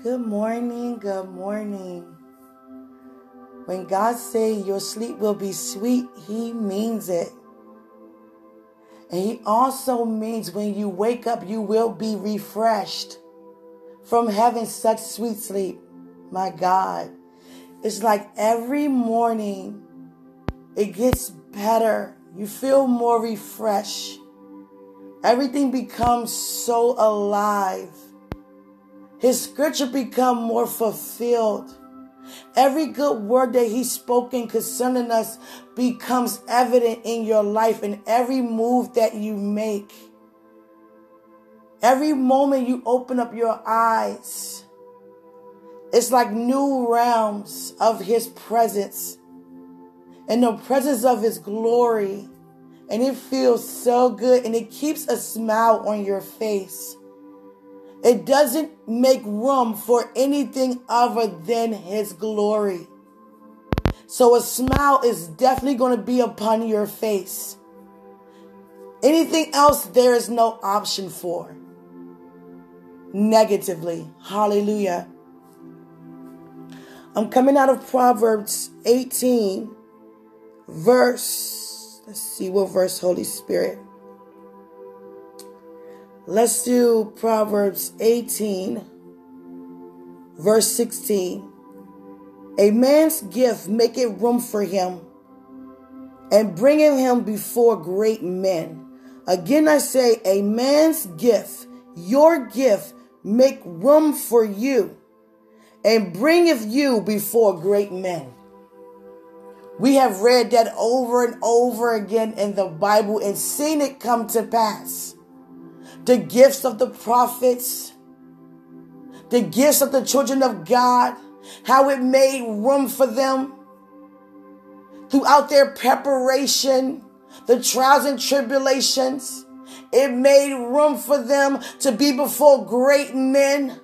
Good morning, good morning. When God say your sleep will be sweet, he means it. And he also means when you wake up, you will be refreshed from having such sweet sleep. My God. It's like every morning it gets better. You feel more refreshed. Everything becomes so alive. His scripture become more fulfilled. Every good word that he's spoken concerning us becomes evident in your life and every move that you make. Every moment you open up your eyes, it's like new realms of his presence and the presence of his glory. And it feels so good and it keeps a smile on your face. It doesn't make room for anything other than His glory. So a smile is definitely going to be upon your face. Anything else, there is no option for. Negatively. Hallelujah. I'm coming out of Proverbs 18, verse, let's see what verse, Holy Spirit. Let's do Proverbs 18, verse 16. A man's gift maketh room for him, and bringeth him before great men. Again, I say, a man's gift, your gift, make room for you, and bringeth you before great men. We have read that over and over again in the Bible and seen it come to pass the gifts of the prophets, the gifts of the children of God, how it made room for them throughout their preparation, the trials and tribulations. It made room for them to be before great men,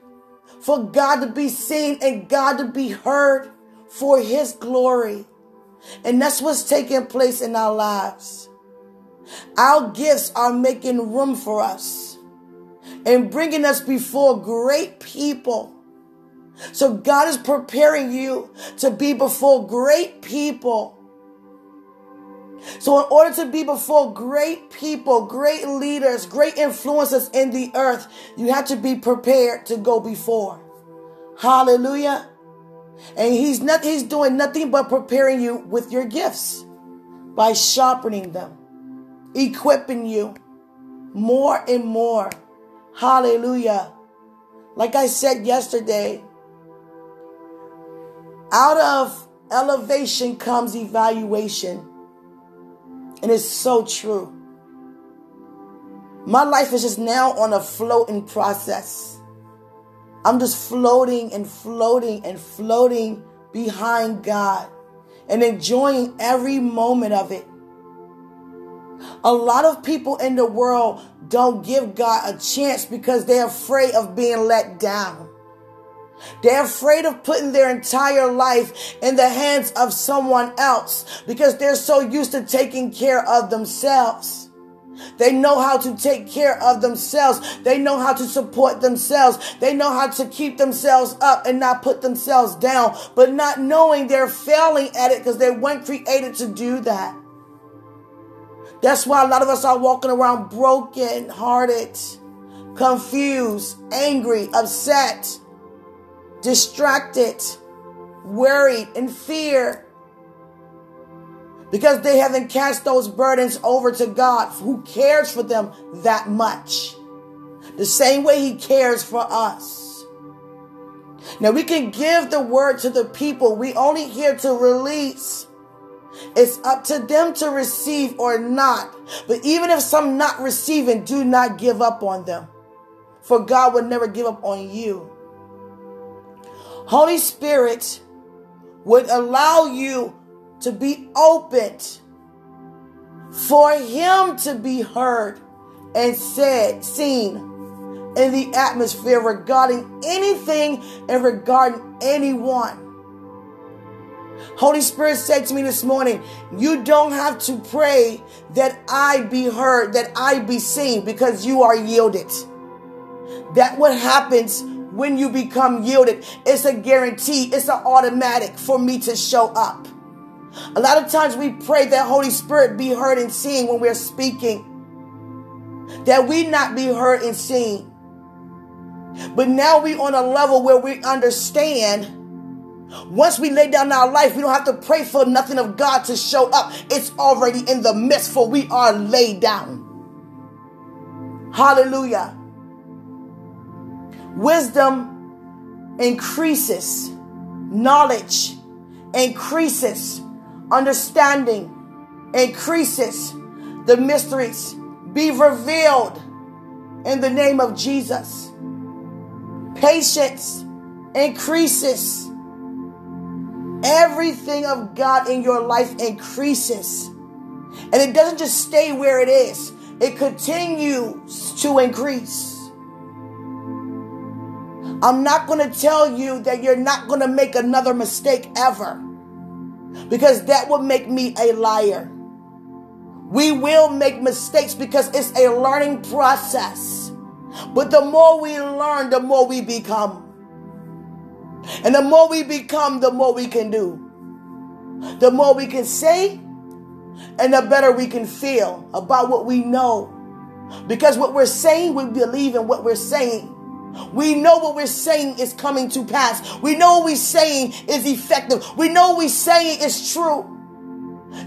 for God to be seen and God to be heard for His glory. And that's what's taking place in our lives. Our gifts are making room for us and bringing us before great people. So God is preparing you to be before great people. So in order to be before great people, great leaders, great influencers in the earth, you have to be prepared to go before. Hallelujah. And he's not he's doing nothing but preparing you with your gifts by sharpening them, equipping you more and more Hallelujah. Like I said yesterday, out of elevation comes evaluation. And it's so true. My life is just now on a floating process. I'm just floating and floating and floating behind God and enjoying every moment of it. A lot of people in the world don't give God a chance because they're afraid of being let down. They're afraid of putting their entire life in the hands of someone else because they're so used to taking care of themselves. They know how to take care of themselves. They know how to support themselves. They know how to keep themselves up and not put themselves down, but not knowing they're failing at it because they weren't created to do that. That's why a lot of us are walking around broken hearted, confused, angry, upset, distracted, worried, in fear. Because they haven't cast those burdens over to God, who cares for them that much. The same way He cares for us. Now we can give the word to the people. We only here to release it's up to them to receive or not. But even if some not receiving, do not give up on them. For God would never give up on you. Holy Spirit would allow you to be opened for him to be heard and said, seen in the atmosphere regarding anything and regarding anyone. Holy Spirit said to me this morning, You don't have to pray that I be heard, that I be seen, because you are yielded. That what happens when you become yielded. It's a guarantee, it's an automatic for me to show up. A lot of times we pray that Holy Spirit be heard and seen when we're speaking, that we not be heard and seen. But now we on a level where we understand once we lay down our life, we don't have to pray for nothing of God to show up. It's already in the midst, for we are laid down. Hallelujah. Wisdom increases, knowledge increases, understanding increases, the mysteries be revealed in the name of Jesus. Patience increases. Everything of God in your life increases. And it doesn't just stay where it is, it continues to increase. I'm not going to tell you that you're not going to make another mistake ever because that would make me a liar. We will make mistakes because it's a learning process. But the more we learn, the more we become. And the more we become, the more we can do. The more we can say, and the better we can feel about what we know. Because what we're saying, we believe in what we're saying. We know what we're saying is coming to pass. We know what we're saying is effective. We know what we're saying is true.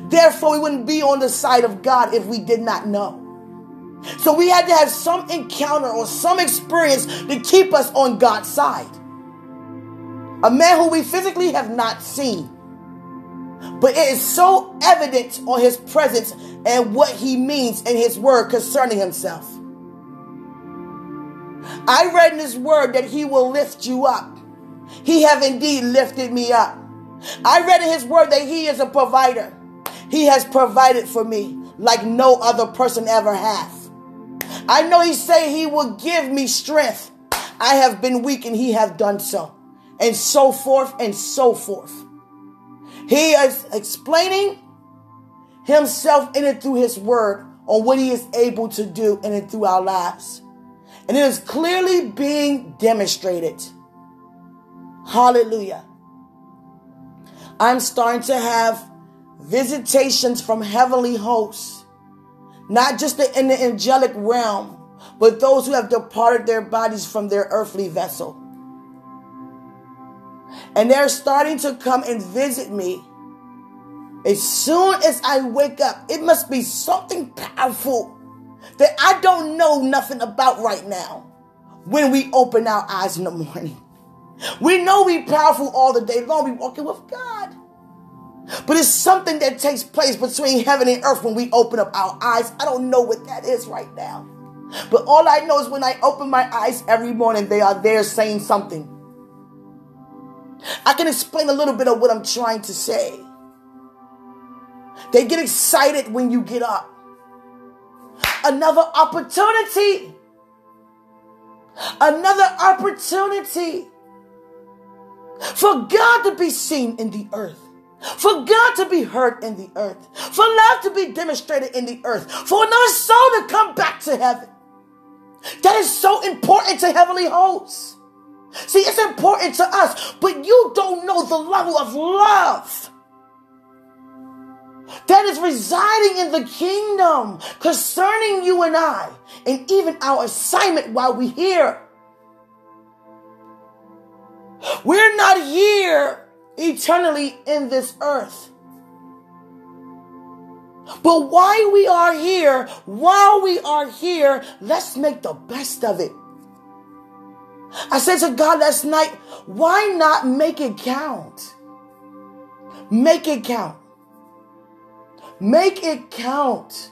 Therefore, we wouldn't be on the side of God if we did not know. So we had to have some encounter or some experience to keep us on God's side. A man who we physically have not seen. But it is so evident on his presence and what he means in his word concerning himself. I read in his word that he will lift you up. He have indeed lifted me up. I read in his word that he is a provider. He has provided for me like no other person ever has. I know he say he will give me strength. I have been weak and he have done so. And so forth and so forth. He is explaining himself in it through his word on what he is able to do in it through our lives. And it is clearly being demonstrated. Hallelujah. I'm starting to have visitations from heavenly hosts, not just in the angelic realm, but those who have departed their bodies from their earthly vessel. And they're starting to come and visit me. As soon as I wake up, it must be something powerful that I don't know nothing about right now when we open our eyes in the morning. We know we powerful all the day long. We walking with God. But it's something that takes place between heaven and earth when we open up our eyes. I don't know what that is right now. But all I know is when I open my eyes every morning, they are there saying something. I can explain a little bit of what I'm trying to say. They get excited when you get up another opportunity. Another opportunity for God to be seen in the earth. For God to be heard in the earth. For love to be demonstrated in the earth. For another soul to come back to heaven. That is so important to heavenly hosts. See, it's important to us, but you don't know the level of love that is residing in the kingdom concerning you and I, and even our assignment while we're here. We're not here eternally in this earth. But while we are here, while we are here, let's make the best of it. I said to God last night, why not make it count? Make it count. Make it count.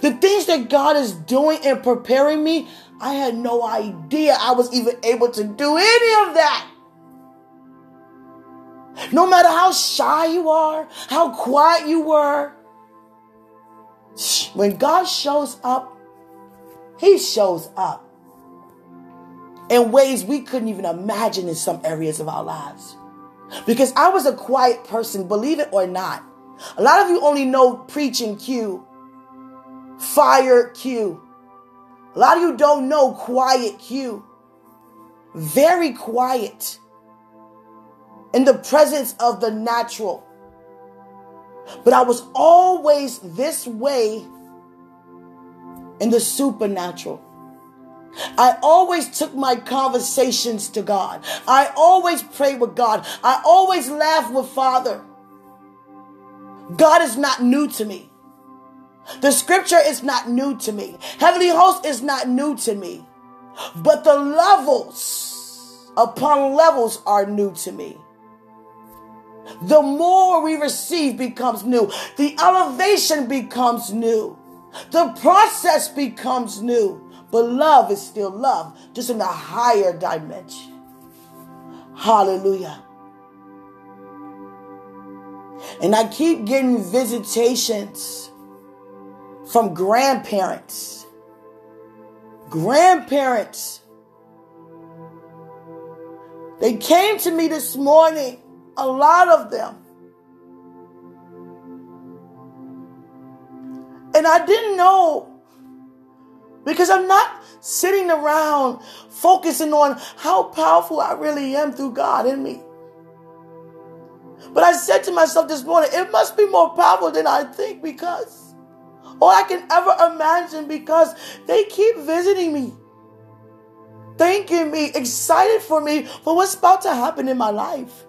The things that God is doing and preparing me, I had no idea I was even able to do any of that. No matter how shy you are, how quiet you were, when God shows up, He shows up in ways we couldn't even imagine in some areas of our lives. Because I was a quiet person, believe it or not. A lot of you only know preaching Q, fire Q, A lot of you don't know quiet Q. Very quiet in the presence of the natural. But I was always this way in the supernatural. I always took my conversations to God. I always prayed with God. I always laughed with Father. God is not new to me. The scripture is not new to me. Heavenly host is not new to me. But the levels upon levels are new to me. The more we receive becomes new. The elevation becomes new. The process becomes new. But love is still love, just in a higher dimension. Hallelujah. And I keep getting visitations from grandparents. Grandparents. They came to me this morning, a lot of them. And I didn't know because I'm not sitting around focusing on how powerful I really am through God in me. But I said to myself this morning, it must be more powerful than I think because, or I can ever imagine because they keep visiting me, thanking me, excited for me for what's about to happen in my life.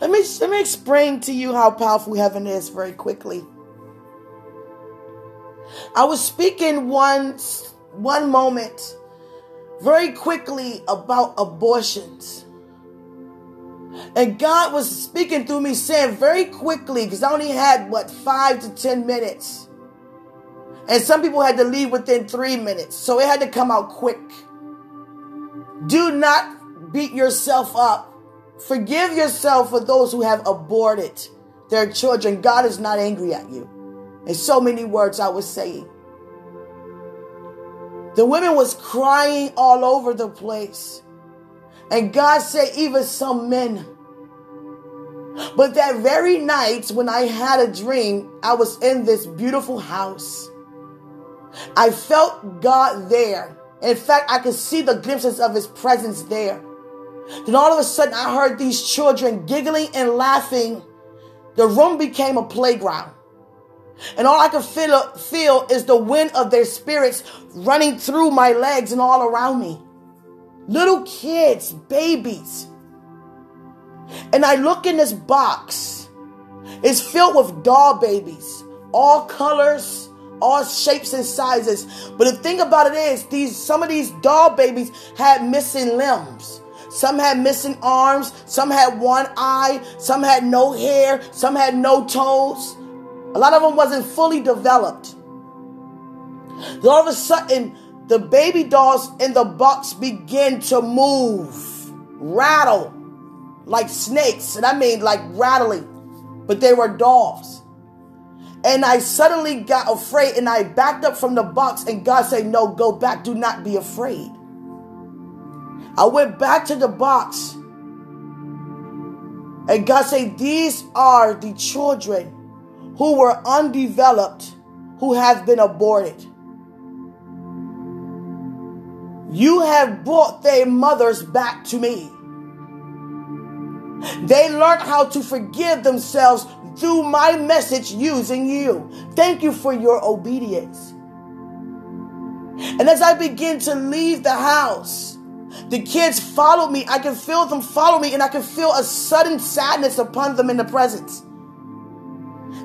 Let me, let me explain to you how powerful heaven is very quickly. I was speaking once, one moment, very quickly about abortions. And God was speaking through me, saying very quickly, because I only had, what, five to 10 minutes. And some people had to leave within three minutes. So it had to come out quick. Do not beat yourself up Forgive yourself for those who have aborted their children. God is not angry at you. In so many words I was saying. The women was crying all over the place. And God said, even some men. But that very night when I had a dream, I was in this beautiful house. I felt God there. In fact, I could see the glimpses of his presence there. Then all of a sudden, I heard these children giggling and laughing. The room became a playground. And all I could feel, feel is the wind of their spirits running through my legs and all around me. Little kids, babies. And I look in this box. It's filled with doll babies, all colors, all shapes and sizes. But the thing about it is, these some of these doll babies had missing limbs. Some had missing arms. Some had one eye. Some had no hair. Some had no toes. A lot of them wasn't fully developed. Then all of a sudden, the baby dolls in the box begin to move, rattle like snakes. And I mean like rattling, but they were dolls. And I suddenly got afraid and I backed up from the box, and God said, No, go back. Do not be afraid. I went back to the box. And God said, These are the children who were undeveloped, who have been aborted. You have brought their mothers back to me. They learned how to forgive themselves through my message using you. Thank you for your obedience. And as I begin to leave the house, the kids follow me. I can feel them follow me, and I can feel a sudden sadness upon them in the presence.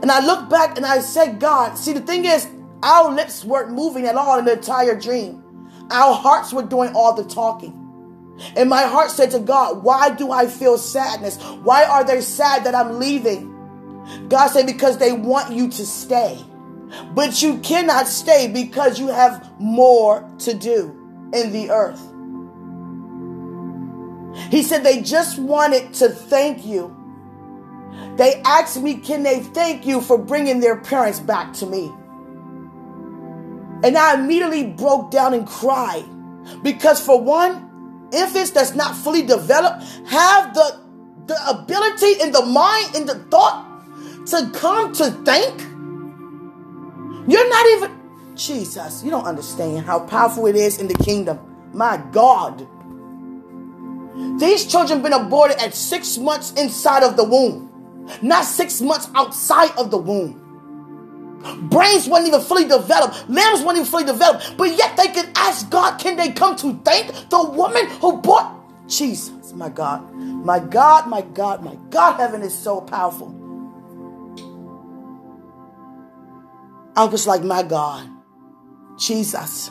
And I look back and I said, God, see, the thing is, our lips weren't moving at all in the entire dream. Our hearts were doing all the talking. And my heart said to God, Why do I feel sadness? Why are they sad that I'm leaving? God said, Because they want you to stay. But you cannot stay because you have more to do in the earth. He said they just wanted to thank you. They asked me, can they thank you for bringing their parents back to me? And I immediately broke down and cried because, for one, infants that's not fully developed have the, the ability and the mind and the thought to come to think? You're not even, Jesus, you don't understand how powerful it is in the kingdom. My God. These children been aborted at six months inside of the womb, not six months outside of the womb. Brains weren't even fully developed. Limbs weren't even fully developed. But yet they can ask God, can they come to thank the woman who bought Jesus? My God. My God, my God, my God, heaven is so powerful. I was like, my God, Jesus,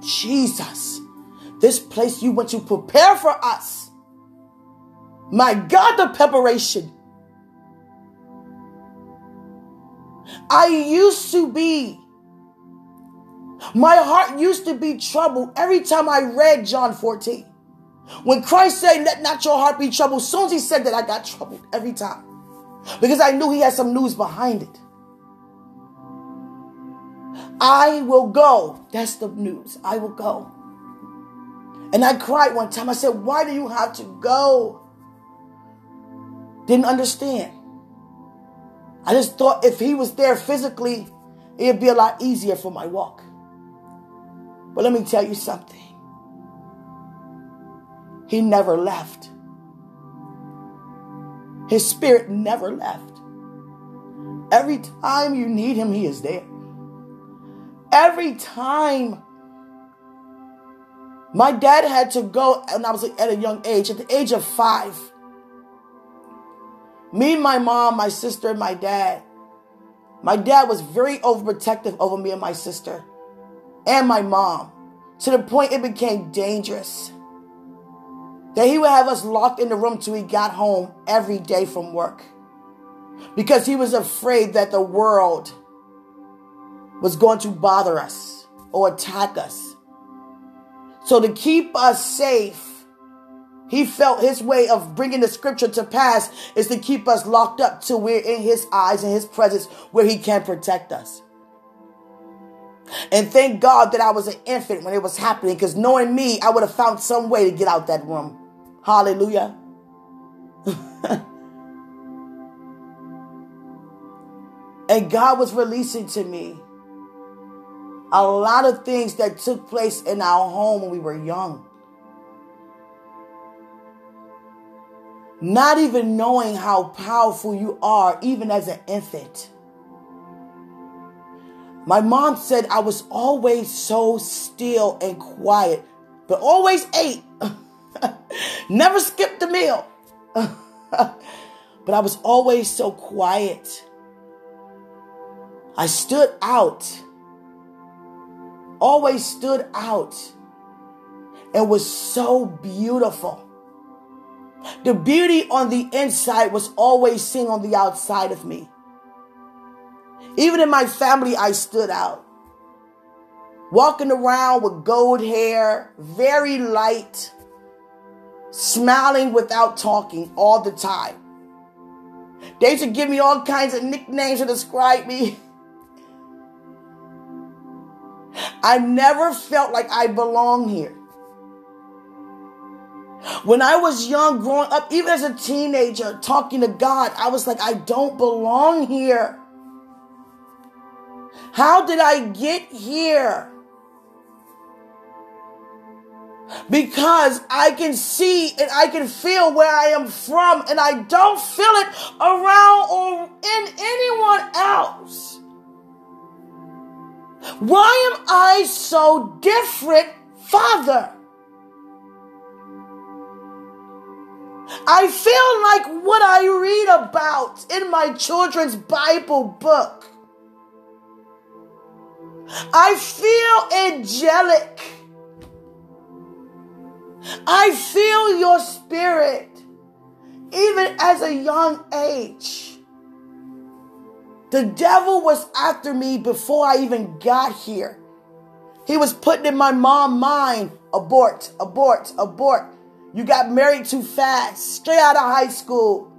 Jesus, this place you went to prepare for us. My God, the preparation. I used to be, my heart used to be troubled every time I read John 14. When Christ said, Let not your heart be troubled, as soon as he said that, I got troubled every time. Because I knew he had some news behind it. I will go. That's the news. I will go. And I cried one time. I said, Why do you have to go? Didn't understand. I just thought if he was there physically, it'd be a lot easier for my walk. But let me tell you something. He never left. His spirit never left. Every time you need him, he is there. Every time. My dad had to go, and I was at a young age, at the age of five. Me, my mom, my sister, and my dad. My dad was very overprotective over me and my sister and my mom to the point it became dangerous. That he would have us locked in the room till he got home every day from work because he was afraid that the world was going to bother us or attack us. So, to keep us safe, he felt his way of bringing the scripture to pass is to keep us locked up till we're in his eyes and his presence where he can protect us. And thank God that I was an infant when it was happening because knowing me, I would have found some way to get out that room. Hallelujah. and God was releasing to me a lot of things that took place in our home when we were young. Not even knowing how powerful you are, even as an infant. My mom said I was always so still and quiet, but always ate. Never skipped a meal. but I was always so quiet. I stood out always stood out and was so beautiful. The beauty on the inside was always seen on the outside of me. Even in my family, I stood out. Walking around with gold hair, very light, smiling without talking all the time. They used to give me all kinds of nicknames to describe me. I never felt like I belong here. When I was young, growing up, even as a teenager, talking to God, I was like, I don't belong here. How did I get here? Because I can see and I can feel where I am from, and I don't feel it around or in anyone else. Why am I so different, Father? I feel like what I read about in my children's Bible book. I feel angelic. I feel your spirit, even as a young age. The devil was after me before I even got here. He was putting in my mom mind abort, abort, abort. You got married too fast, straight out of high school.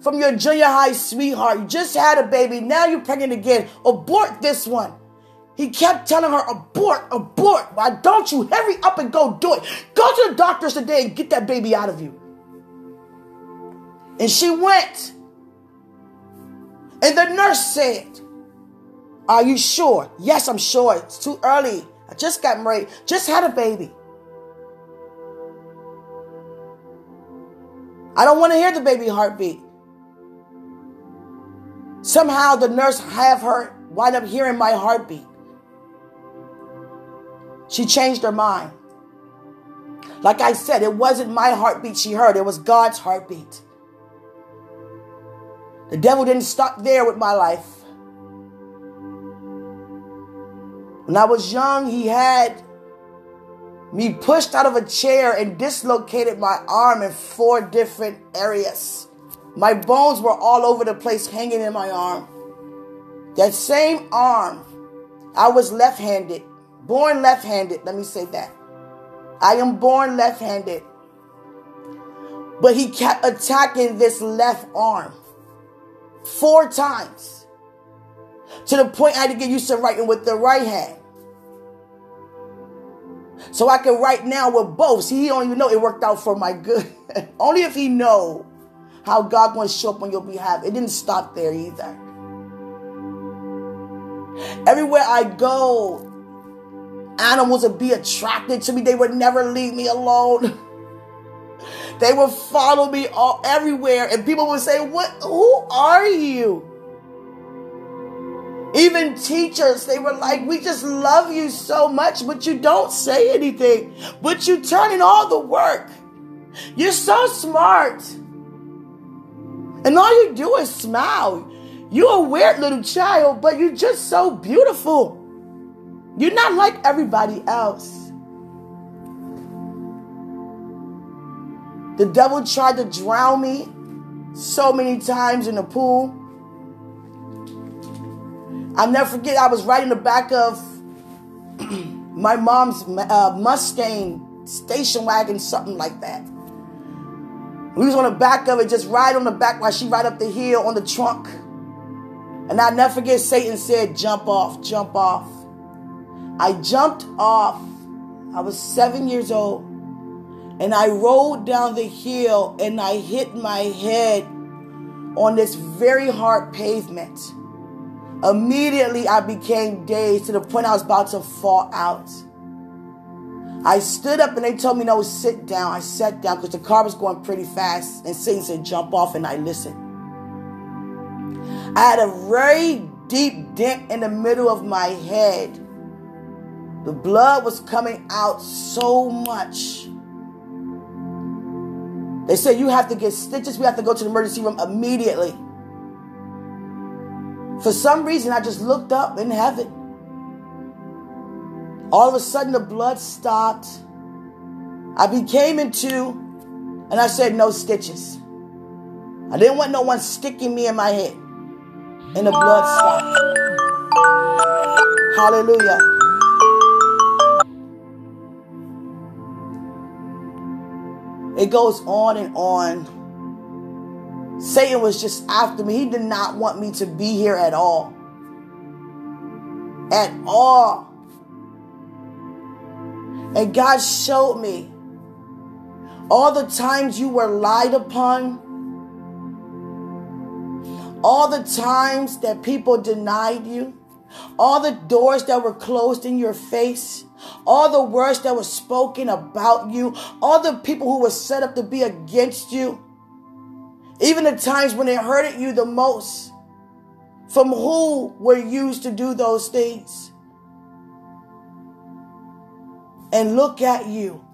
From your junior high sweetheart. You just had a baby. Now you're pregnant again. Abort this one. He kept telling her, abort, abort. Why don't you hurry up and go do it? Go to the doctors today and get that baby out of you. And she went. And the nurse said, Are you sure? Yes, I'm sure. It's too early. I just got married, just had a baby. I don't want to hear the baby heartbeat. Somehow the nurse have her wind up hearing my heartbeat. She changed her mind. Like I said, it wasn't my heartbeat she heard, it was God's heartbeat. The devil didn't stop there with my life. When I was young, he had me pushed out of a chair and dislocated my arm in four different areas. My bones were all over the place, hanging in my arm. That same arm, I was left handed, born left handed. Let me say that. I am born left handed. But he kept attacking this left arm four times to the point I had to get used to writing with the right hand. So I can write now with both. See, he don't even know it worked out for my good. Only if he know how God going to show up on your behalf. It didn't stop there either. Everywhere I go, animals would be attracted to me. They would never leave me alone. They would follow me all everywhere, and people would say, "What? Who are you?" Even teachers, they were like, "We just love you so much, but you don't say anything, but you turn in all the work. You're so smart, and all you do is smile. You're a weird little child, but you're just so beautiful." You're not like everybody else. The devil tried to drown me so many times in the pool. I'll never forget, I was right in the back of my mom's uh, Mustang station wagon, something like that. We was on the back of it, just right on the back while she ride up the hill on the trunk. And I'll never forget, Satan said, jump off, jump off. I jumped off. I was seven years old. And I rolled down the hill and I hit my head on this very hard pavement. Immediately, I became dazed to the point I was about to fall out. I stood up and they told me, no, sit down. I sat down because the car was going pretty fast. And Satan said, jump off, and I listened. I had a very deep dent in the middle of my head the blood was coming out so much. They said, You have to get stitches. We have to go to the emergency room immediately. For some reason, I just looked up in heaven. All of a sudden, the blood stopped. I became into, and I said, No stitches. I didn't want no one sticking me in my head. And the blood stopped. Hallelujah. It goes on and on. Satan was just after me. He did not want me to be here at all. At all. And God showed me all the times you were lied upon, all the times that people denied you, all the doors that were closed in your face all the words that were spoken about you, all the people who were set up to be against you, even the times when it hurted you the most, from who were used to do those things. And look at you.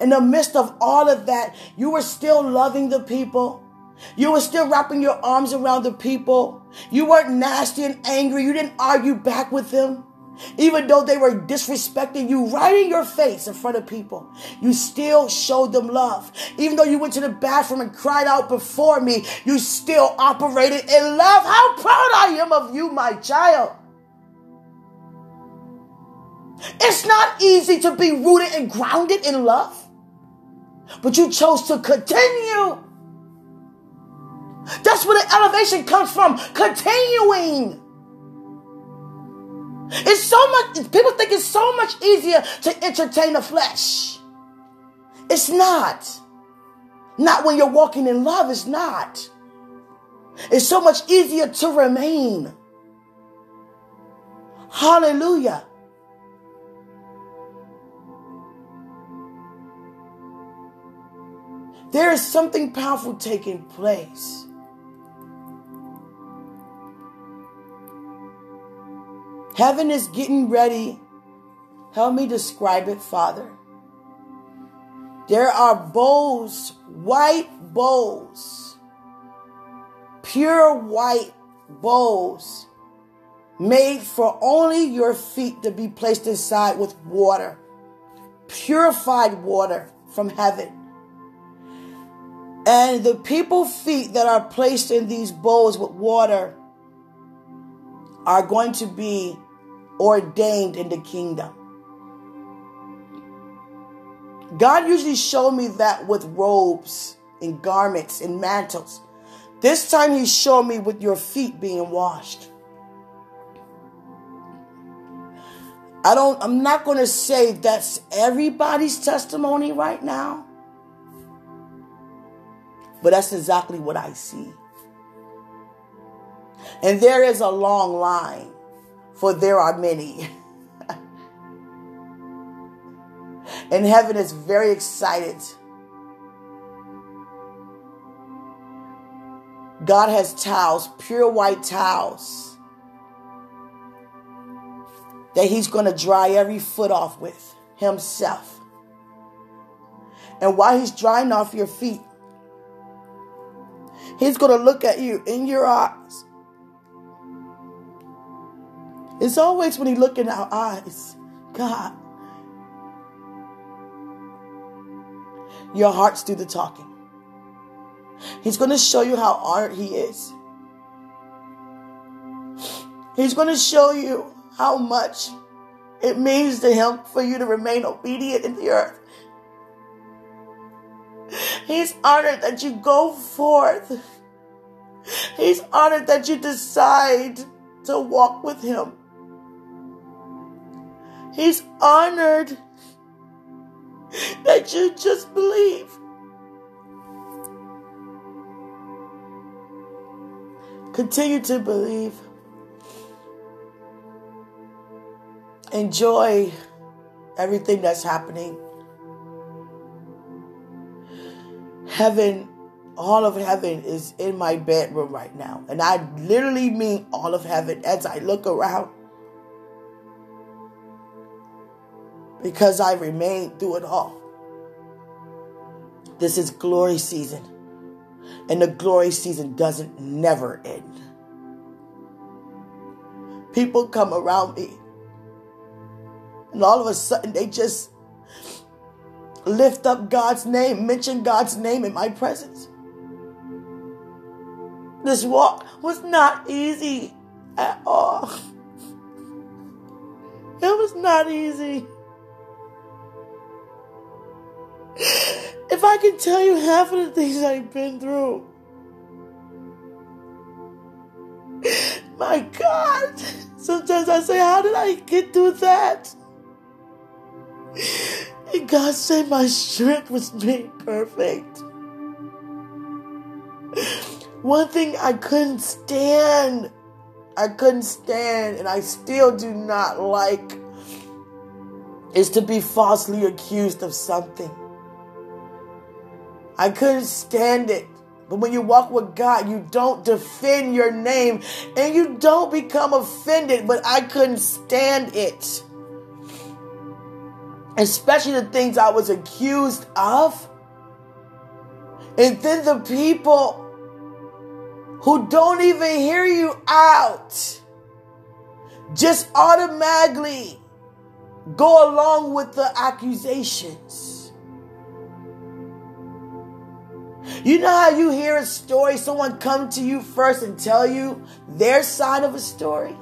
In the midst of all of that, you were still loving the people. You were still wrapping your arms around the people. You weren't nasty and angry. You didn't argue back with them. Even though they were disrespecting you right in your face in front of people, you still showed them love. Even though you went to the bathroom and cried out before me, you still operated in love. How proud I am of you, my child. It's not easy to be rooted and grounded in love, but you chose to continue. That's where the elevation comes from continuing. It's so much, people think it's so much easier to entertain the flesh. It's not. Not when you're walking in love, it's not. It's so much easier to remain. Hallelujah. There is something powerful taking place. Heaven is getting ready. Help me describe it, Father. There are bowls, white bowls, pure white bowls made for only your feet to be placed inside with water, purified water from heaven. And the people feet that are placed in these bowls with water are going to be ordained in the kingdom. God usually showed me that with robes and garments and mantles. This time he showed me with your feet being washed. I don't I'm not going to say that's everybody's testimony right now. But that's exactly what I see. And there is a long line, for there are many. and heaven is very excited. God has towels, pure white towels, that He's going to dry every foot off with Himself. And while He's drying off your feet, He's going to look at you in your eyes. It's always when He look in our eyes, God, your hearts do the talking. He's going to show you how honored He is. He's going to show you how much it means to Him for you to remain obedient in the earth. He's honored that you go forth. He's honored that you decide to walk with Him. He's honored that you just believe. Continue to believe. Enjoy everything that's happening. Heaven, all of heaven is in my bedroom right now. And I literally mean all of heaven as I look around. Because I remained through it all. This is glory season. And the glory season doesn't never end. People come around me. And all of a sudden they just lift up God's name, mention God's name in my presence. This walk was not easy at all. It was not easy. If I can tell you half of the things I've been through, my God, sometimes I say, How did I get through that? And God said my strength was made perfect. One thing I couldn't stand, I couldn't stand, and I still do not like, is to be falsely accused of something. I couldn't stand it. But when you walk with God, you don't defend your name and you don't become offended. But I couldn't stand it especially the things I was accused of. And then the people who don't even hear you out just automatically go along with the accusations. You know how you hear a story, someone come to you first and tell you their side of a story?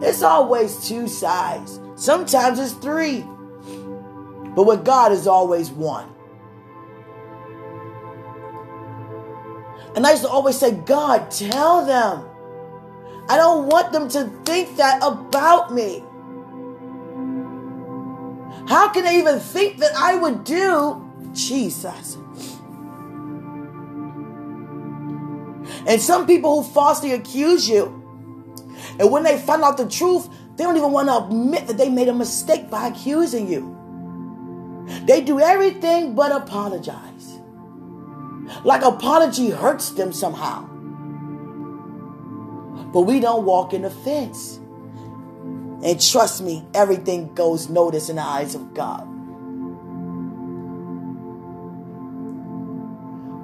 It's always two sides. Sometimes it's three. But with God is always one. And I used to always say, God, tell them. I don't want them to think that about me. How can they even think that I would do Jesus? And some people who falsely accuse you, and when they find out the truth, they don't even want to admit that they made a mistake by accusing you. They do everything but apologize. Like apology hurts them somehow. But we don't walk in offense. And trust me, everything goes notice in the eyes of God.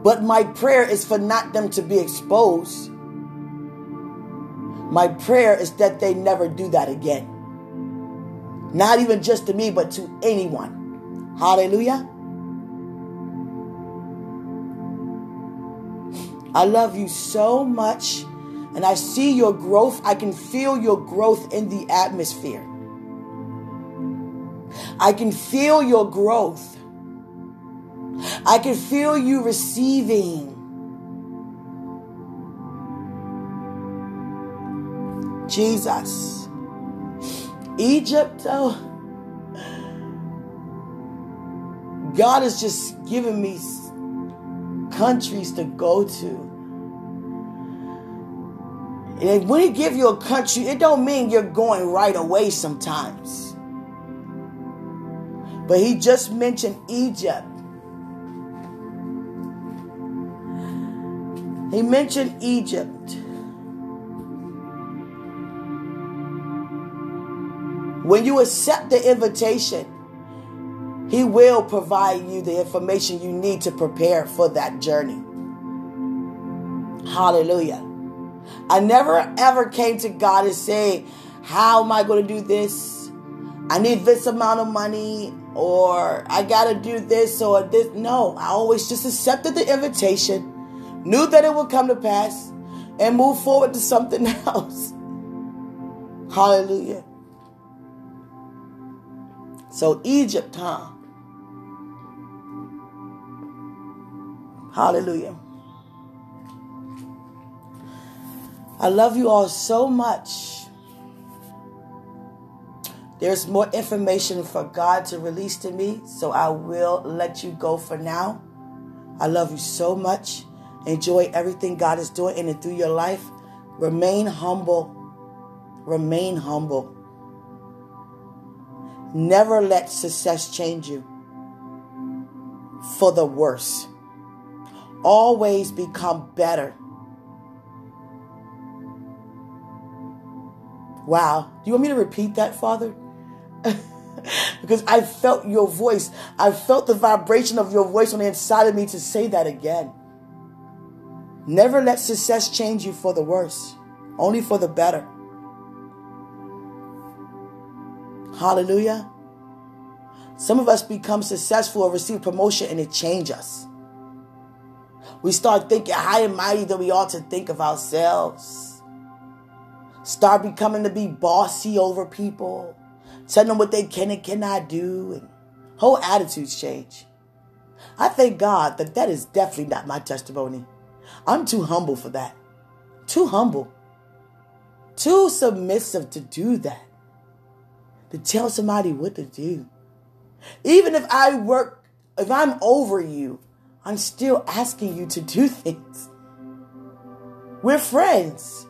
But my prayer is for not them to be exposed. My prayer is that they never do that again. Not even just to me, but to anyone. Hallelujah. I love you so much. And I see your growth. I can feel your growth in the atmosphere. I can feel your growth. I can feel you receiving. Jesus. Egypt, oh, God has just given me countries to go to. And when he give you a country, it don't mean you're going right away sometimes. But he just mentioned Egypt. He mentioned Egypt. When you accept the invitation, He will provide you the information you need to prepare for that journey. Hallelujah. I never ever came to God and say, How am I going to do this? I need this amount of money, or I got to do this or this. No, I always just accepted the invitation knew that it would come to pass, and move forward to something else. Hallelujah. So, Egypt, huh? Hallelujah. I love you all so much. There's more information for God to release to me, so I will let you go for now. I love you so much. Enjoy everything God is doing in and through your life. Remain humble. Remain humble. Never let success change you for the worse. Always become better. Wow. Do you want me to repeat that, Father? because I felt your voice. I felt the vibration of your voice on the inside of me to say that again. Never let success change you for the worse, only for the better. Hallelujah. Some of us become successful or receive promotion and it changes us. We start thinking high and mighty than we ought to think of ourselves. Start becoming to be bossy over people, telling them what they can and cannot do, and whole attitudes change. I thank God that that is definitely not my testimony. I'm too humble for that. Too humble. Too submissive to do that. To tell somebody what to do. Even if I work, if I'm over you, I'm still asking you to do things. We're friends.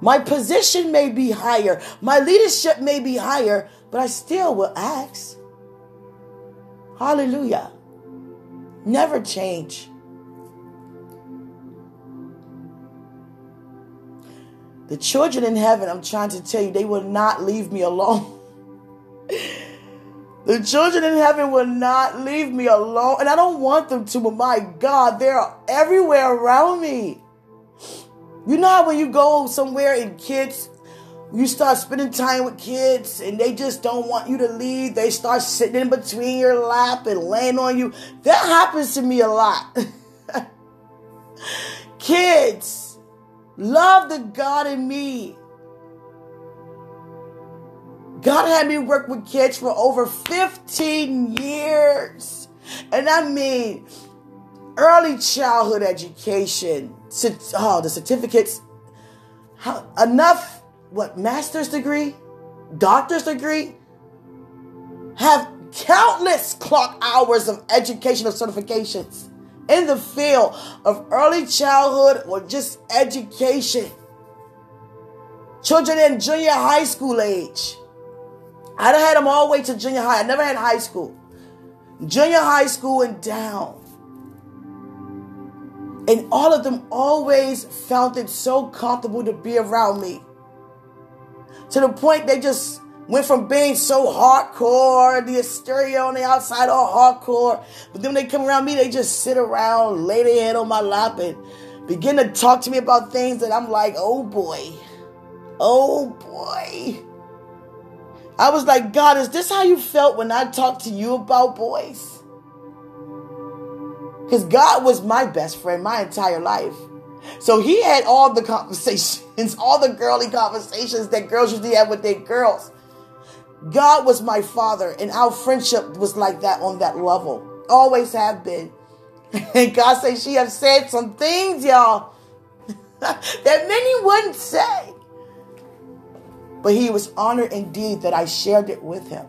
My position may be higher, my leadership may be higher, but I still will ask. Hallelujah. Never change. The children in heaven, I'm trying to tell you, they will not leave me alone. the children in heaven will not leave me alone. And I don't want them to, but my God, they're everywhere around me. You know how when you go somewhere and kids, you start spending time with kids and they just don't want you to leave. They start sitting in between your lap and laying on you. That happens to me a lot. kids Love the God in me. God had me work with kids for over 15 years. And I mean, early childhood education, oh, the certificates, how, enough, what, master's degree, doctor's degree, have countless clock hours of educational certifications in the field of early childhood or just education. Children in junior high school age. I done had them all the way to junior high. I never had high school. Junior high school and down. And all of them always felt it so comfortable to be around me. To the point they just went from being so hardcore, the hysteria on the outside, all hardcore. But then when they come around me, they just sit around, lay their head on my lap, and begin to talk to me about things that I'm like, oh boy, oh boy. I was like, God, is this how you felt when I talked to you about boys? Because God was my best friend my entire life. So he had all the conversations, all the girly conversations that girls usually have with their girls. God was my father, and our friendship was like that on that level. Always have been. And God says she have said some things, y'all, that many wouldn't say. But he was honored indeed that I shared it with him.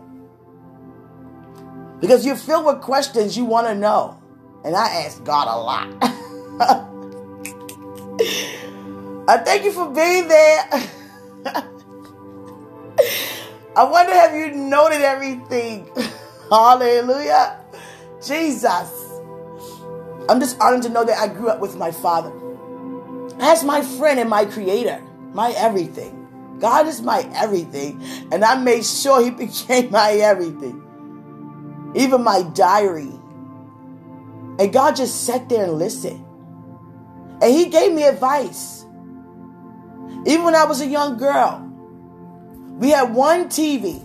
Because you're filled with questions you want to know. And I ask God a lot. I thank you for being there. I wonder have you noted everything? Hallelujah. Jesus. I'm just honored to know that I grew up with my father as my friend and my creator, my everything. God is my everything. And I made sure He became my everything. Even my diary. And God just sat there and listened. And He gave me advice. Even when I was a young girl, we had one TV.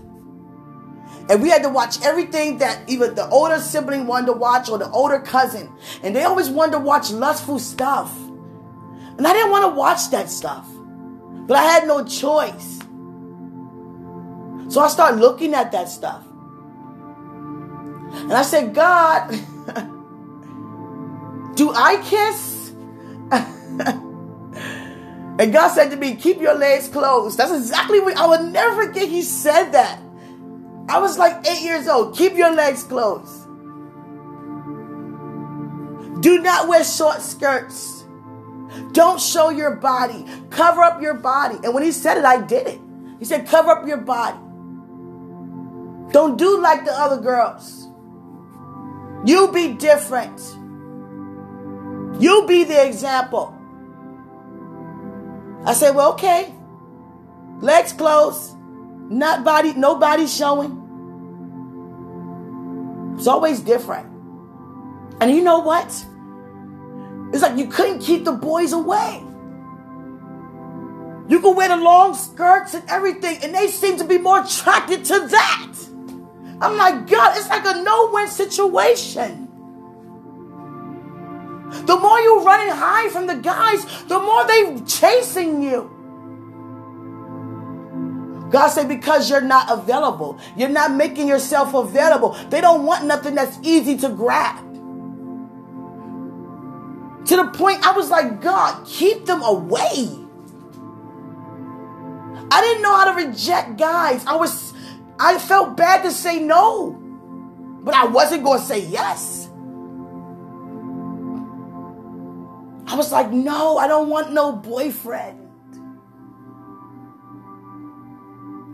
And we had to watch everything that even the older sibling wanted to watch or the older cousin. And they always wanted to watch lustful stuff. And I didn't want to watch that stuff. But I had no choice. So I started looking at that stuff. And I said, God, do I kiss? and God said to me, keep your legs closed. That's exactly what I would never forget he said that. I was like eight years old. Keep your legs closed. Do not wear short skirts. Don't show your body. Cover up your body. And when he said it, I did it. He said, cover up your body. Don't do like the other girls. You be different. You be the example. I said, well, okay. Legs closed. Not body, no body showing. It's always different. And you know what? It's like you couldn't keep the boys away. You could wear the long skirts and everything, and they seem to be more attracted to that. I'm like, God, it's like a no win situation. The more you running high from the guys, the more they chasing you. God said, because you're not available, you're not making yourself available. They don't want nothing that's easy to grab. To the point I was like, God, keep them away. I didn't know how to reject guys. I was I felt bad to say no. But I wasn't going to say yes. I was like, no, I don't want no boyfriend.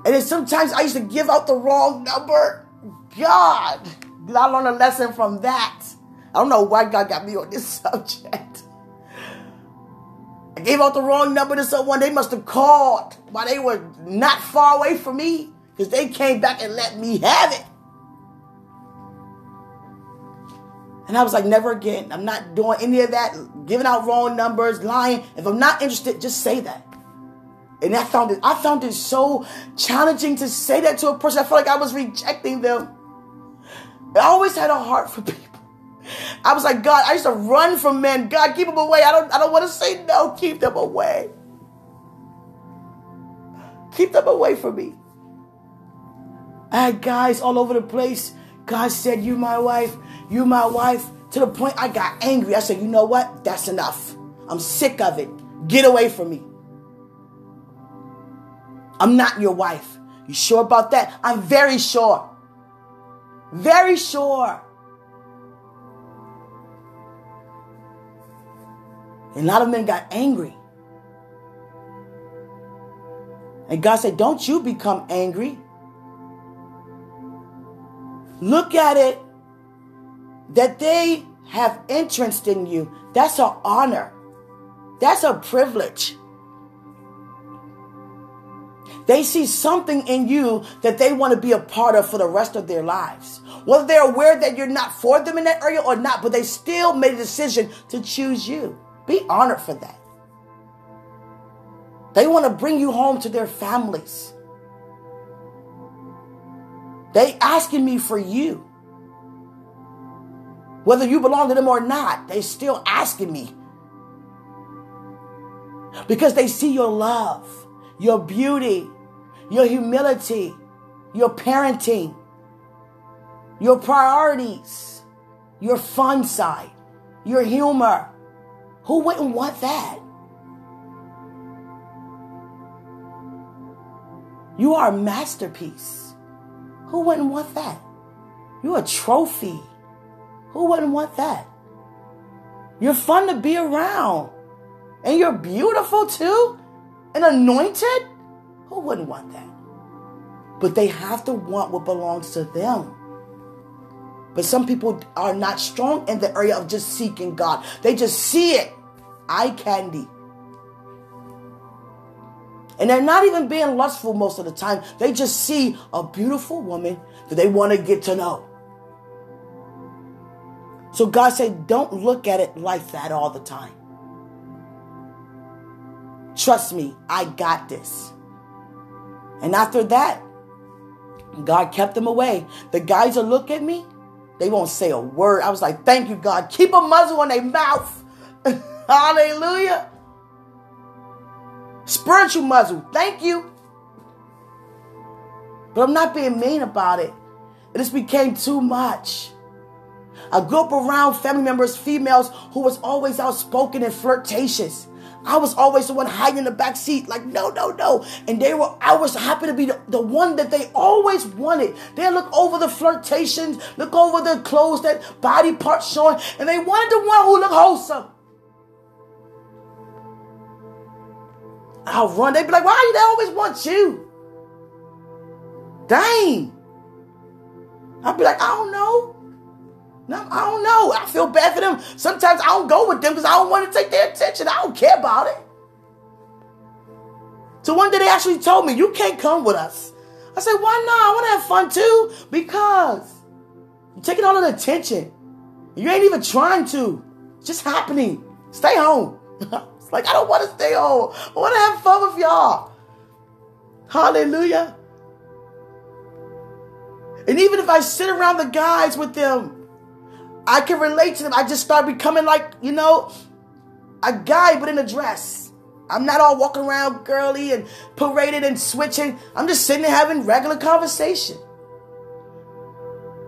And then sometimes I used to give out the wrong number. God, did I learned a lesson from that. I don't know why God got me on this subject. I gave out the wrong number to someone. They must have called while they were not far away from me because they came back and let me have it. And I was like, never again. I'm not doing any of that, giving out wrong numbers, lying. If I'm not interested, just say that. And I found it, I found it so challenging to say that to a person. I felt like I was rejecting them. I always had a heart for people. I was like, God, I used to run from men. God, keep them away. I don't, I don't want to say no. Keep them away. Keep them away from me. I had guys all over the place. God said, You my wife, you my wife. To the point I got angry. I said, You know what? That's enough. I'm sick of it. Get away from me. I'm not your wife. You sure about that? I'm very sure. Very sure. And a lot of men got angry. And God said, Don't you become angry. Look at it that they have interest in you. That's an honor. That's a privilege. They see something in you that they want to be a part of for the rest of their lives. Whether they're aware that you're not for them in that area or not, but they still made a decision to choose you. Be honored for that. They want to bring you home to their families. They asking me for you. Whether you belong to them or not, they still asking me. Because they see your love, your beauty, your humility, your parenting, your priorities, your fun side, your humor. Who wouldn't want that? You are a masterpiece. Who wouldn't want that? You're a trophy. Who wouldn't want that? You're fun to be around. And you're beautiful too? And anointed? Who wouldn't want that? But they have to want what belongs to them. But some people are not strong in the area of just seeking God. They just see it. Eye candy. And they're not even being lustful most of the time. They just see a beautiful woman that they want to get to know. So God said, don't look at it like that all the time. Trust me, I got this. And after that, God kept them away. The guys will look at me, they won't say a word. I was like, thank you, God. Keep a muzzle on their mouth. Hallelujah. Spiritual muzzle. Thank you. But I'm not being mean about it. It just became too much. I group around family members, females, who was always outspoken and flirtatious. I was always the one hiding in the back seat, like, no, no, no. And they were, I was happy to be the, the one that they always wanted. They look over the flirtations, look over the clothes, that body parts showing, and they wanted the one who looked wholesome. I'll run. They'd be like, why do they always want you? Dang. I'd be like, I don't know. No, I don't know. I feel bad for them. Sometimes I don't go with them because I don't want to take their attention. I don't care about it. So one day they actually told me, you can't come with us. I said, why not? I want to have fun too. Because you're taking all the attention. You ain't even trying to. It's just happening. Stay home. Like, I don't want to stay home. I want to have fun with y'all. Hallelujah. And even if I sit around the guys with them, I can relate to them. I just start becoming like, you know, a guy but in a dress. I'm not all walking around girly and paraded and switching. I'm just sitting there having regular conversation.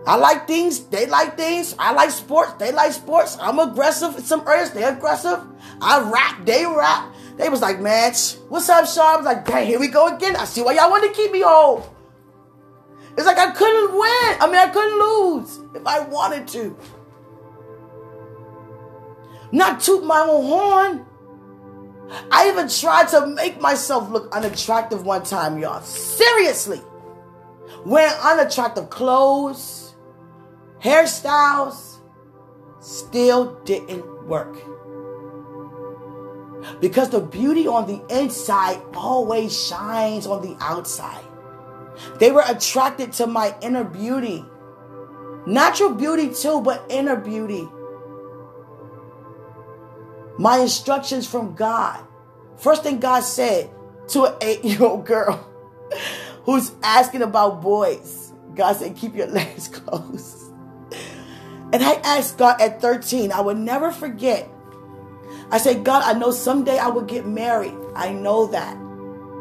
I like things, they like things. I like sports, they like sports. I'm aggressive some areas, they're aggressive. I rap, they rap. They was like, man, what's up, Sean? I was like, dang, here we go again. I see why y'all want to keep me home. It's like I couldn't win. I mean, I couldn't lose if I wanted to. Not toot my own horn. I even tried to make myself look unattractive one time, y'all. Seriously. Wearing unattractive clothes, hairstyles, still didn't work. Because the beauty on the inside always shines on the outside. They were attracted to my inner beauty. Natural beauty too, but inner beauty. My instructions from God. First thing God said to an eight year old girl who's asking about boys, God said, keep your legs closed. And I asked God at 13, I will never forget I said, God, I know someday I will get married. I know that.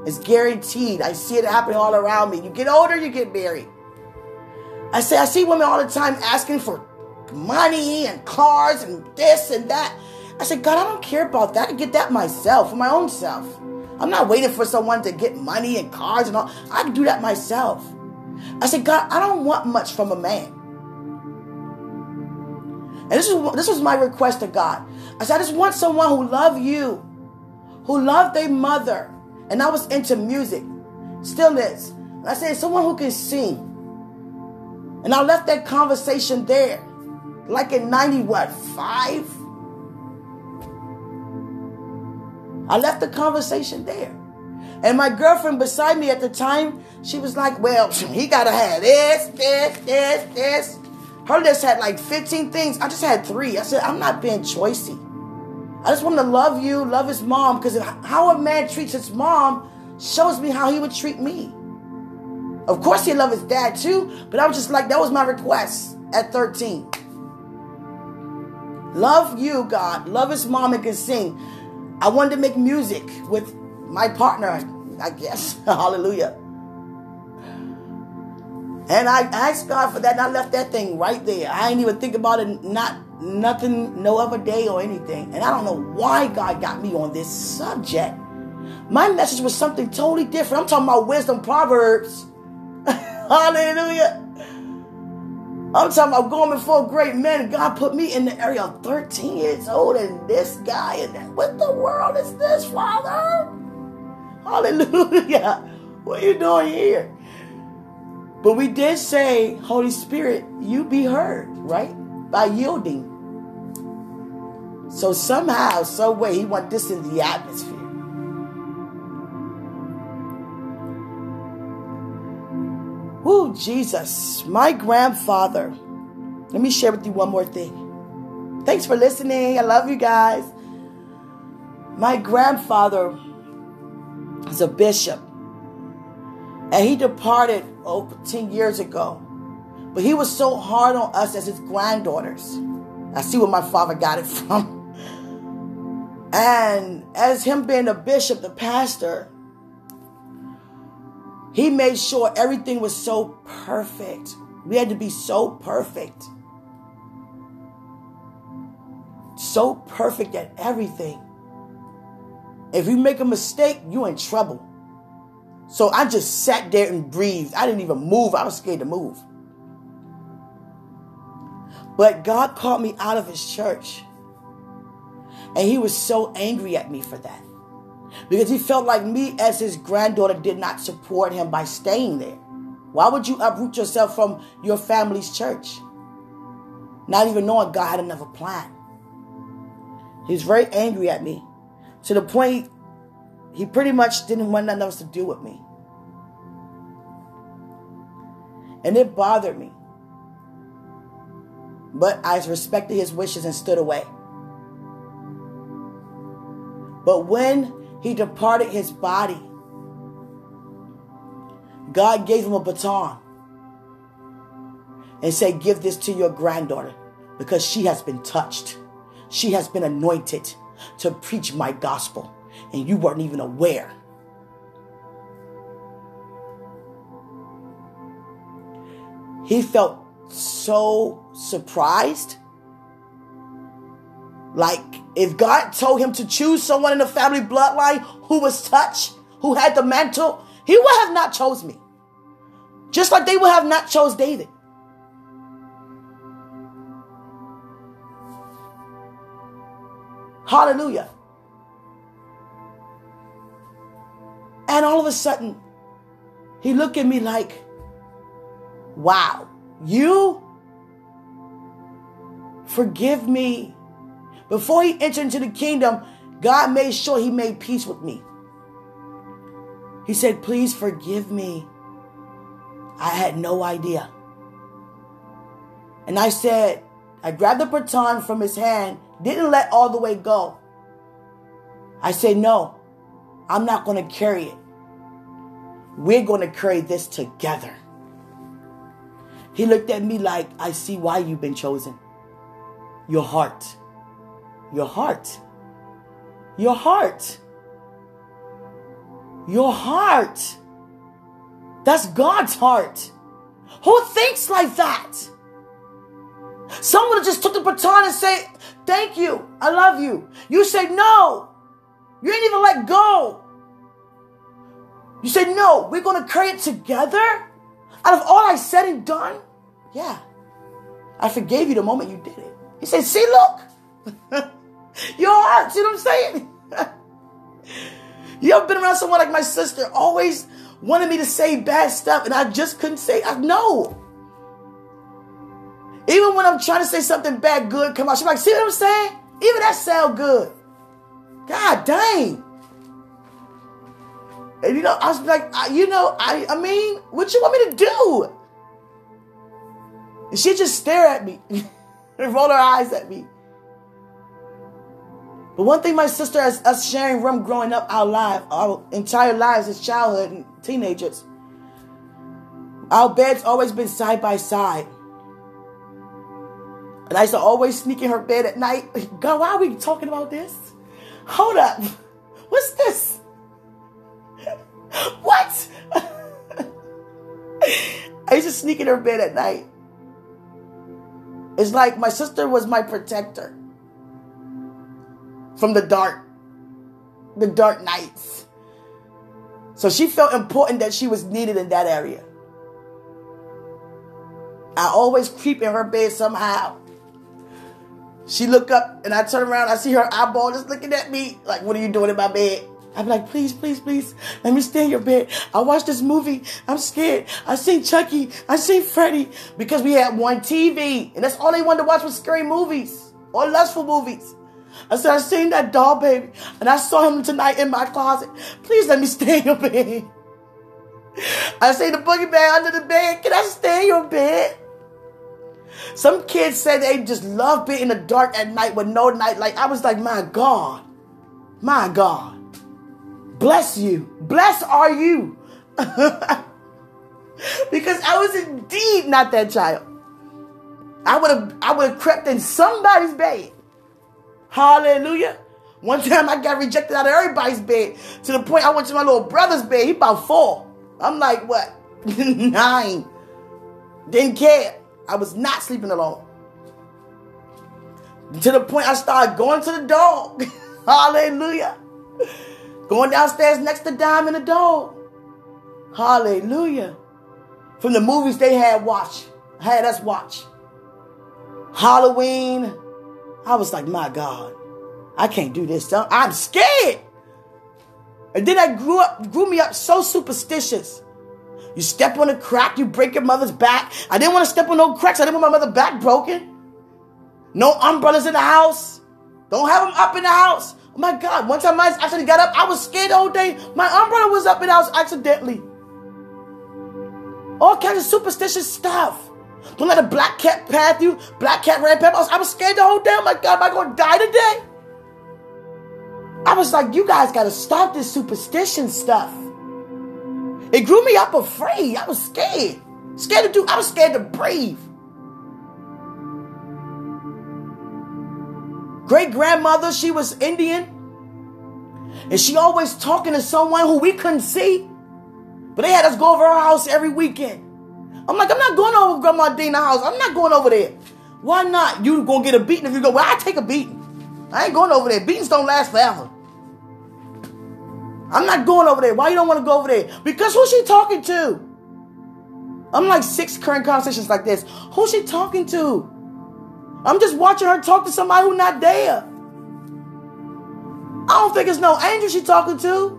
It's guaranteed. I see it happening all around me. You get older, you get married. I say, I see women all the time asking for money and cars and this and that. I said, God, I don't care about that. I get that myself, for my own self. I'm not waiting for someone to get money and cars and all. I can do that myself. I said, God, I don't want much from a man. And this is this was my request to God. I said, I just want someone who love you, who loved their mother. And I was into music, still is. And I said, someone who can sing. And I left that conversation there, like in 90, what, five? I left the conversation there. And my girlfriend beside me at the time, she was like, Well, he gotta have this, this, this, this. Her list had like 15 things. I just had three. I said, I'm not being choicy. I just want to love you, love his mom, because how a man treats his mom shows me how he would treat me. Of course, he loved his dad too, but I was just like, that was my request at 13. Love you, God. Love his mom and can sing. I wanted to make music with my partner, I guess. Hallelujah. And I asked God for that, and I left that thing right there. I didn't even think about it, not nothing, no other day or anything. And I don't know why God got me on this subject. My message was something totally different. I'm talking about wisdom proverbs. Hallelujah. I'm talking about going before great men. God put me in the area of 13 years old, and this guy, and what the world is this, Father? Hallelujah. What are you doing here? But we did say, Holy Spirit, you be heard, right? By yielding. So somehow, some way, he want this in the atmosphere. Woo, Jesus, my grandfather. Let me share with you one more thing. Thanks for listening. I love you guys. My grandfather is a bishop. And he departed over 10 years ago. But he was so hard on us as his granddaughters. I see where my father got it from. And as him being a bishop, the pastor, he made sure everything was so perfect. We had to be so perfect. So perfect at everything. If you make a mistake, you're in trouble. So I just sat there and breathed. I didn't even move. I was scared to move. But God called me out of his church. And he was so angry at me for that. Because he felt like me, as his granddaughter, did not support him by staying there. Why would you uproot yourself from your family's church? Not even knowing God had another plan. He was very angry at me to the point he pretty much didn't want nothing else to do with me. And it bothered me. But I respected his wishes and stood away. But when he departed his body, God gave him a baton and said, Give this to your granddaughter because she has been touched. She has been anointed to preach my gospel and you weren't even aware. He felt so surprised. Like if God told him to choose someone in the family bloodline who was touched, who had the mantle, he would have not chose me. Just like they would have not chose David. Hallelujah. And all of a sudden, he looked at me like, wow, you forgive me. Before he entered into the kingdom, God made sure he made peace with me. He said, please forgive me. I had no idea. And I said, I grabbed the baton from his hand, didn't let all the way go. I said, no, I'm not going to carry it. We're going to carry this together. He looked at me like, I see why you've been chosen. Your heart. Your heart. Your heart. Your heart. That's God's heart. Who thinks like that? Someone just took the baton and say, Thank you. I love you. You say no. You ain't even let go. You said, no, we're going to carry it together? Out of all I said and done? Yeah. I forgave you the moment you did it. He said, see, look. Your heart, know what I'm saying? you ever been around someone like my sister, always wanted me to say bad stuff, and I just couldn't say, I know. Even when I'm trying to say something bad, good come out, she's like, see what I'm saying? Even that sound good. God dang. And you know, I was like, I, you know, I, I mean, what you want me to do? And she just stare at me and roll her eyes at me. But one thing my sister has us sharing room growing up our life, our entire lives as childhood and teenagers. Our beds always been side by side. And I used to always sneak in her bed at night. God, why are we talking about this? Hold up. What's this? What? I used to sneak in her bed at night. It's like my sister was my protector from the dark, the dark nights. So she felt important that she was needed in that area. I always creep in her bed somehow. She look up and I turn around, I see her eyeball just looking at me like, what are you doing in my bed? I'm like, please, please, please, let me stay in your bed. I watched this movie. I'm scared. I seen Chucky. I seen Freddy because we had one TV and that's all they wanted to watch was scary movies or lustful movies. I said, I seen that doll baby and I saw him tonight in my closet. Please let me stay in your bed. I see the boogeyman under the bed. Can I stay in your bed? Some kids say they just love being in the dark at night with no night light. I was like, my God, my God. Bless you. Bless are you. because I was indeed not that child. I would have I would have crept in somebody's bed. Hallelujah. One time I got rejected out of everybody's bed to the point I went to my little brother's bed. He about four. I'm like, what? Nine. Didn't care. I was not sleeping alone. To the point I started going to the dog. Hallelujah. Going downstairs next to Dime and the dog. Hallelujah. From the movies they had watch, had us watch. Halloween. I was like, my God, I can't do this. Stuff. I'm scared. And then I grew up, grew me up so superstitious. You step on a crack, you break your mother's back. I didn't want to step on no cracks. I didn't want my mother's back broken. No umbrellas in the house. Don't have them up in the house. Oh my God, one time I actually got up, I was scared all day. My umbrella was up in the house accidentally. All kinds of superstitious stuff. Don't let a black cat pass you. Black cat ran past. I was scared the whole day. My God, am I going to die today? I was like, you guys got to stop this superstition stuff. It grew me up afraid. I was scared. Scared to do, I was scared to breathe. great grandmother, she was Indian. And she always talking to someone who we couldn't see. But they had us go over her house every weekend. I'm like, I'm not going over Grandma Dina's house. I'm not going over there. Why not? You gonna get a beating if you go, well, I take a beating. I ain't going over there. Beatings don't last forever. I'm not going over there. Why you don't want to go over there? Because who's she talking to? I'm like six current conversations like this. Who's she talking to? I'm just watching her talk to somebody who's not there. I don't think it's no angel she's talking to.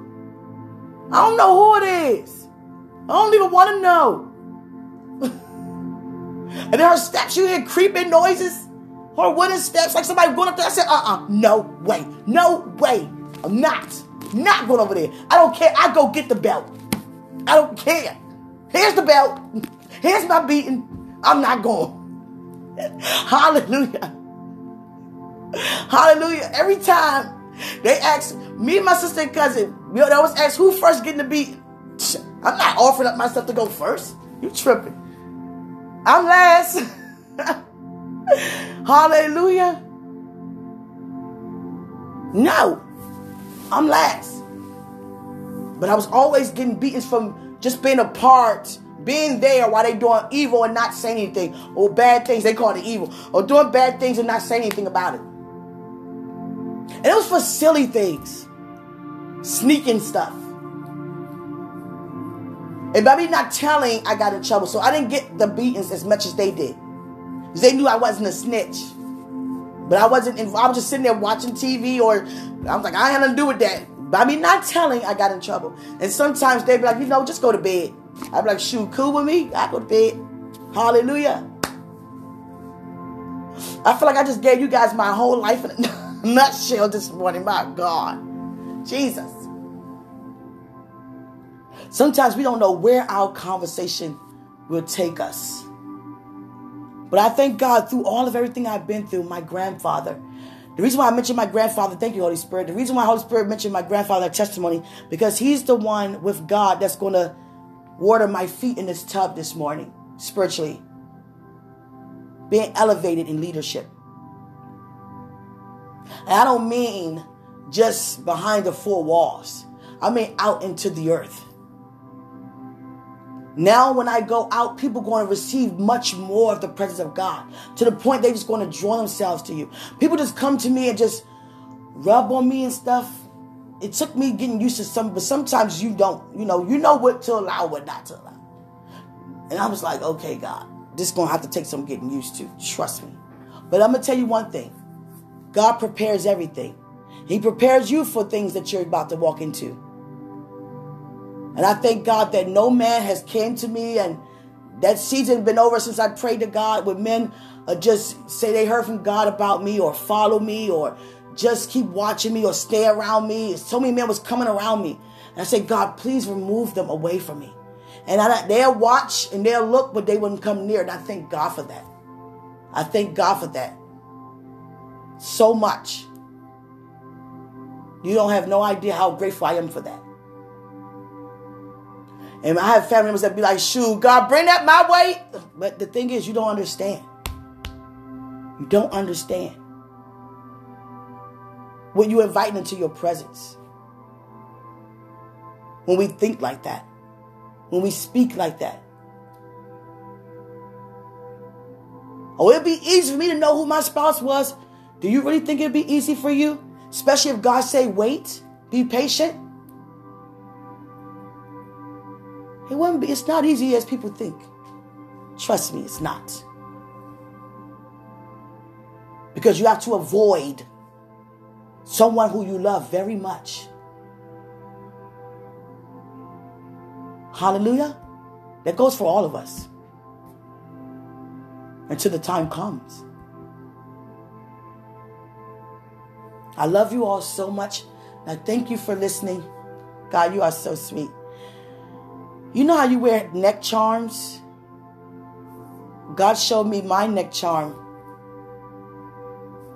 I don't know who it is. I don't even want to know. And then her steps, you hear creeping noises. Her wooden steps, like somebody going up there. I said, uh-uh, no way. No way. I'm not. Not going over there. I don't care. I go get the belt. I don't care. Here's the belt. Here's my beating. I'm not going. Hallelujah. Hallelujah. Every time they ask me and my sister and cousin, they always ask who first getting the beat. I'm not offering up myself to go first. You tripping. I'm last. Hallelujah. No, I'm last. But I was always getting beatings from just being a part being there while they doing evil and not saying anything, or bad things, they call it evil, or doing bad things and not saying anything about it. And it was for silly things, sneaking stuff. And by me not telling, I got in trouble. So I didn't get the beatings as much as they did. They knew I wasn't a snitch. But I wasn't, I was just sitting there watching TV or I was like, I had nothing to do with that. I mean, not telling, I got in trouble. And sometimes they'd be like, you know, just go to bed. I'd be like, shoot, cool with me? I go to bed. Hallelujah. I feel like I just gave you guys my whole life in a nutshell this morning. My God. Jesus. Sometimes we don't know where our conversation will take us. But I thank God through all of everything I've been through, my grandfather. The reason why I mentioned my grandfather, thank you, Holy Spirit. The reason why Holy Spirit mentioned my grandfather testimony, because he's the one with God that's going to water my feet in this tub this morning, spiritually. Being elevated in leadership. And I don't mean just behind the four walls. I mean out into the earth. Now, when I go out, people going to receive much more of the presence of God to the point they're just going to draw themselves to you. People just come to me and just rub on me and stuff. It took me getting used to some, but sometimes you don't. You know, you know what to allow, what not to allow. And I was like, okay, God, this is going to have to take some getting used to. Trust me. But I'm going to tell you one thing God prepares everything, He prepares you for things that you're about to walk into. And I thank God that no man has came to me and that season been over since I prayed to God with men uh, just say they heard from God about me or follow me or just keep watching me or stay around me. So many men was coming around me. And I said, God, please remove them away from me. And I, they'll watch and they'll look, but they wouldn't come near. And I thank God for that. I thank God for that. So much. You don't have no idea how grateful I am for that. And I have family members that be like, shoot, God, bring that my way. But the thing is, you don't understand. You don't understand what you invite into your presence. When we think like that, when we speak like that. Oh, it'd be easy for me to know who my spouse was. Do you really think it'd be easy for you? Especially if God say, wait, be patient. It won't be, it's not easy as people think. Trust me, it's not. Because you have to avoid someone who you love very much. Hallelujah. That goes for all of us. Until the time comes. I love you all so much. Now, thank you for listening. God, you are so sweet. You know how you wear neck charms? God showed me my neck charm.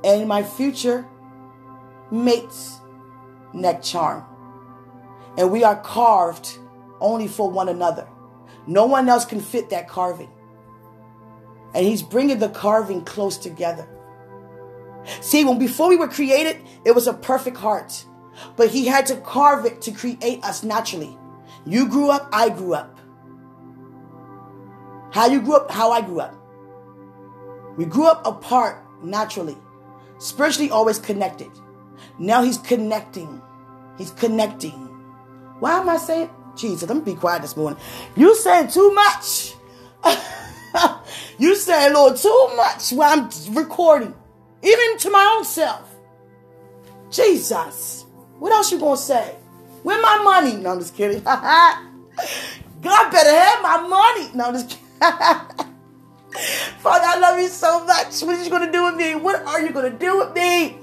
And my future mate's neck charm. And we are carved only for one another. No one else can fit that carving. And he's bringing the carving close together. See, when before we were created, it was a perfect heart. But he had to carve it to create us naturally. You grew up, I grew up. How you grew up, how I grew up. We grew up apart naturally, spiritually always connected. Now he's connecting. He's connecting. Why am I saying? Jesus, let me be quiet this morning. You saying too much. you saying, Lord, too much while I'm recording, even to my own self. Jesus, what else you gonna say? Where my money? No, I'm just kidding. God better have my money. No, I'm just kidding. Father, I love you so much. What are you going to do with me? What are you going to do with me?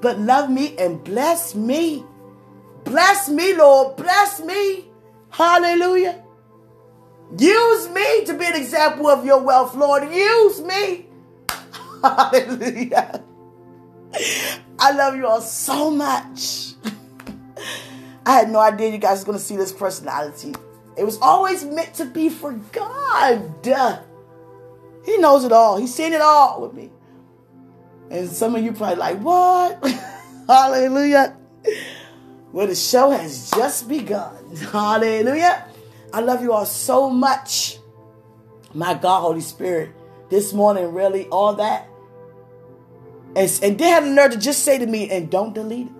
But love me and bless me. Bless me, Lord. Bless me. Hallelujah. Use me to be an example of your wealth, Lord. Use me. Hallelujah. I love you all so much. I had no idea you guys were going to see this personality. It was always meant to be for God. He knows it all. He's seen it all with me. And some of you probably like, what? Hallelujah. Well, the show has just begun. Hallelujah. I love you all so much. My God, Holy Spirit, this morning, really, all that. And, and they had the nerve to just say to me, and don't delete it.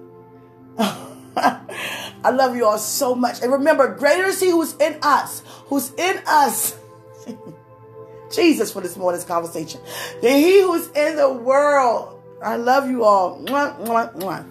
I love you all so much. And remember, greater is He who's in us, who's in us. Jesus for this morning's conversation. Than He who's in the world. I love you all. Mwah, mwah, mwah.